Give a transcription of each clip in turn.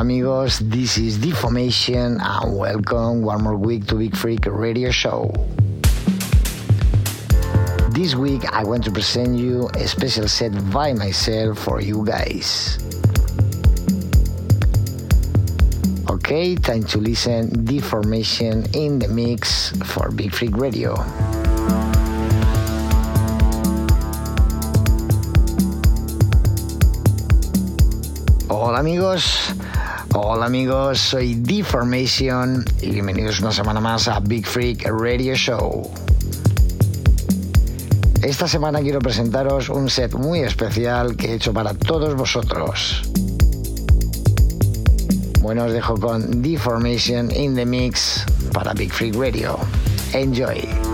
Amigos, this is Deformation and welcome one more week to Beat Freak Radio Show. This week I want to present you a special set by myself for you guys. Okay, time to listen Deformation in the mix for Beat Freak Radio. Hola amigos, hola amigos, soy Deformation y bienvenidos una semana más a Big Freak Radio Show. Esta semana quiero presentaros un set muy especial que he hecho para todos vosotros. Bueno, os dejo con Deformation in the Mix para Big Freak Radio. Enjoy.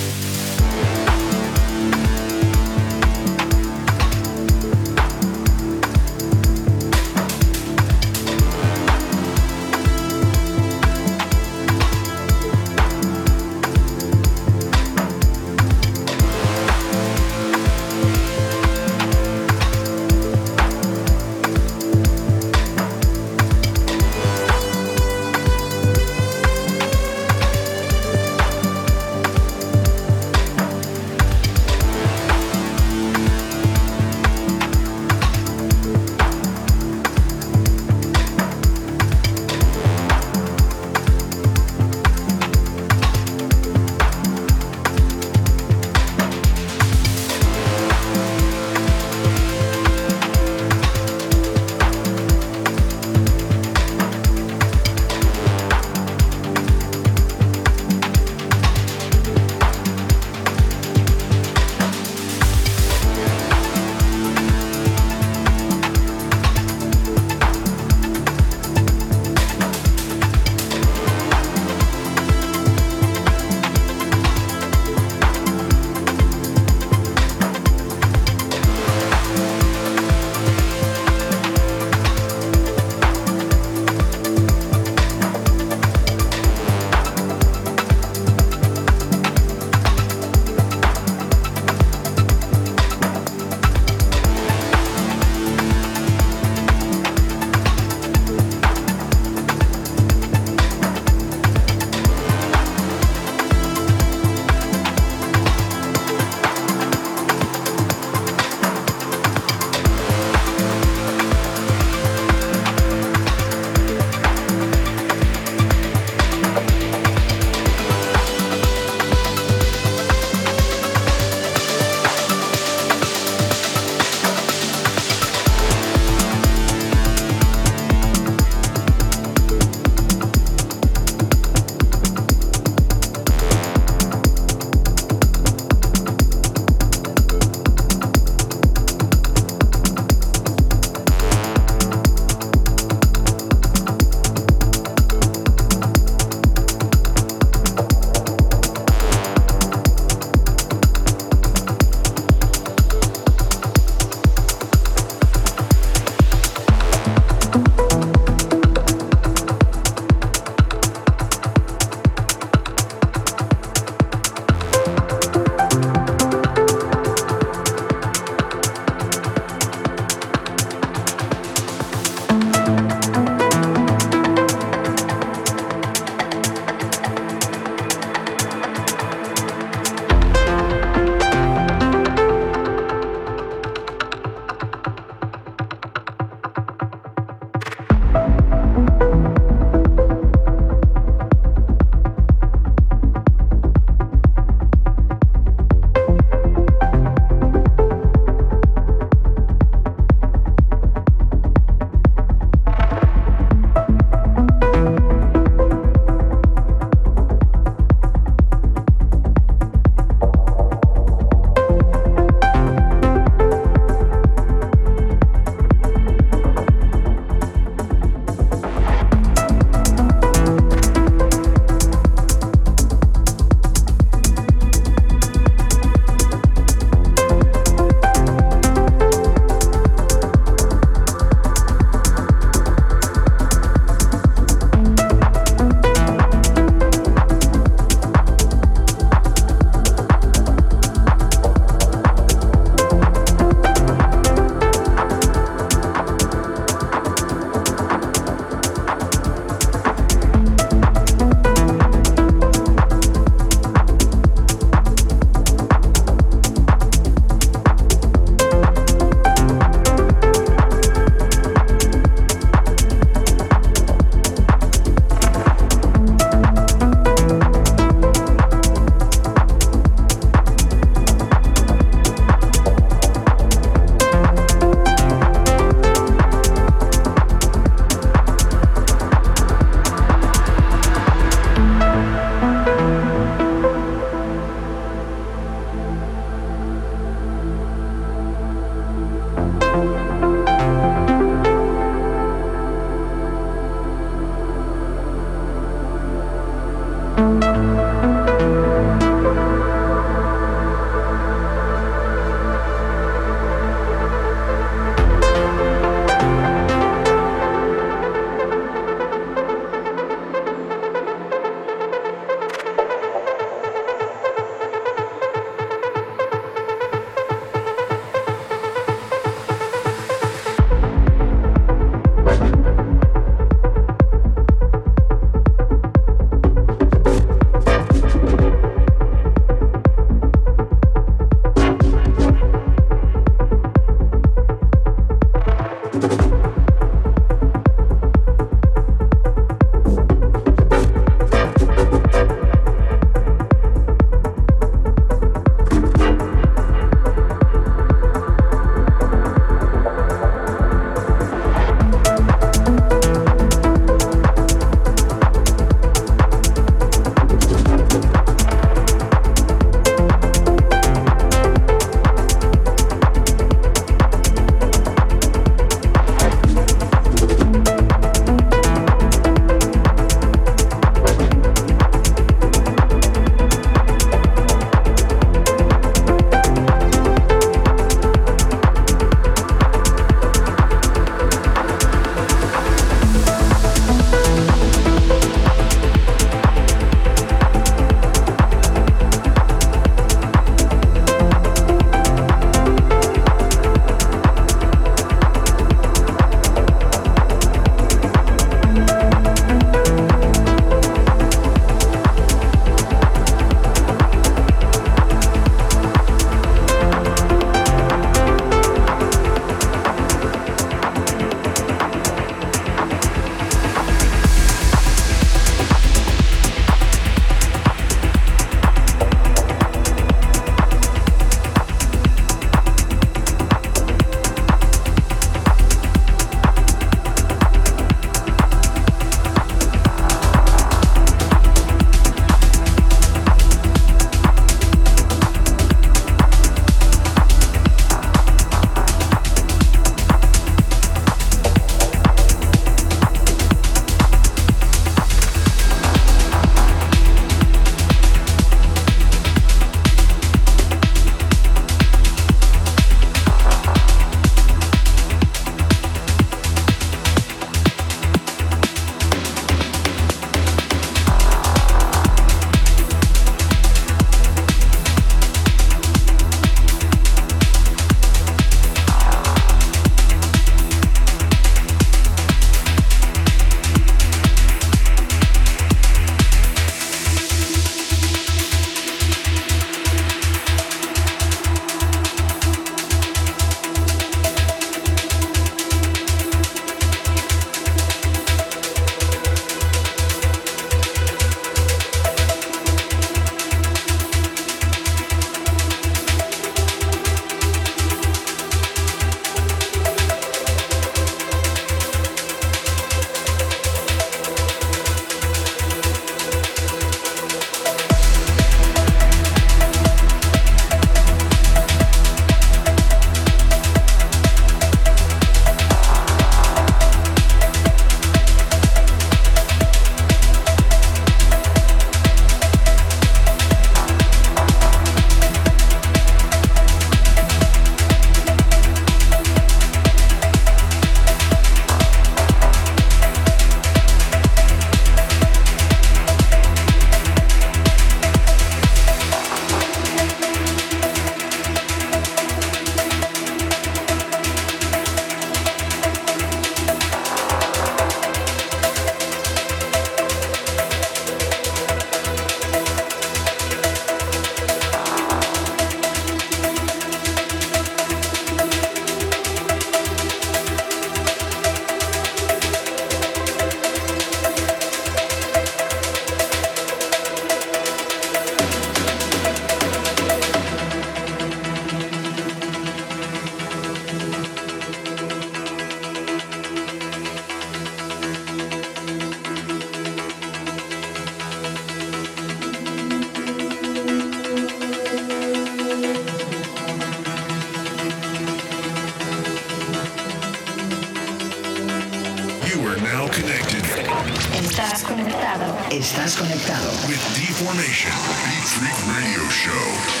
Estás conectado. Estás conectado. with Deformation, Beat Freak Radio Show.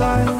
life.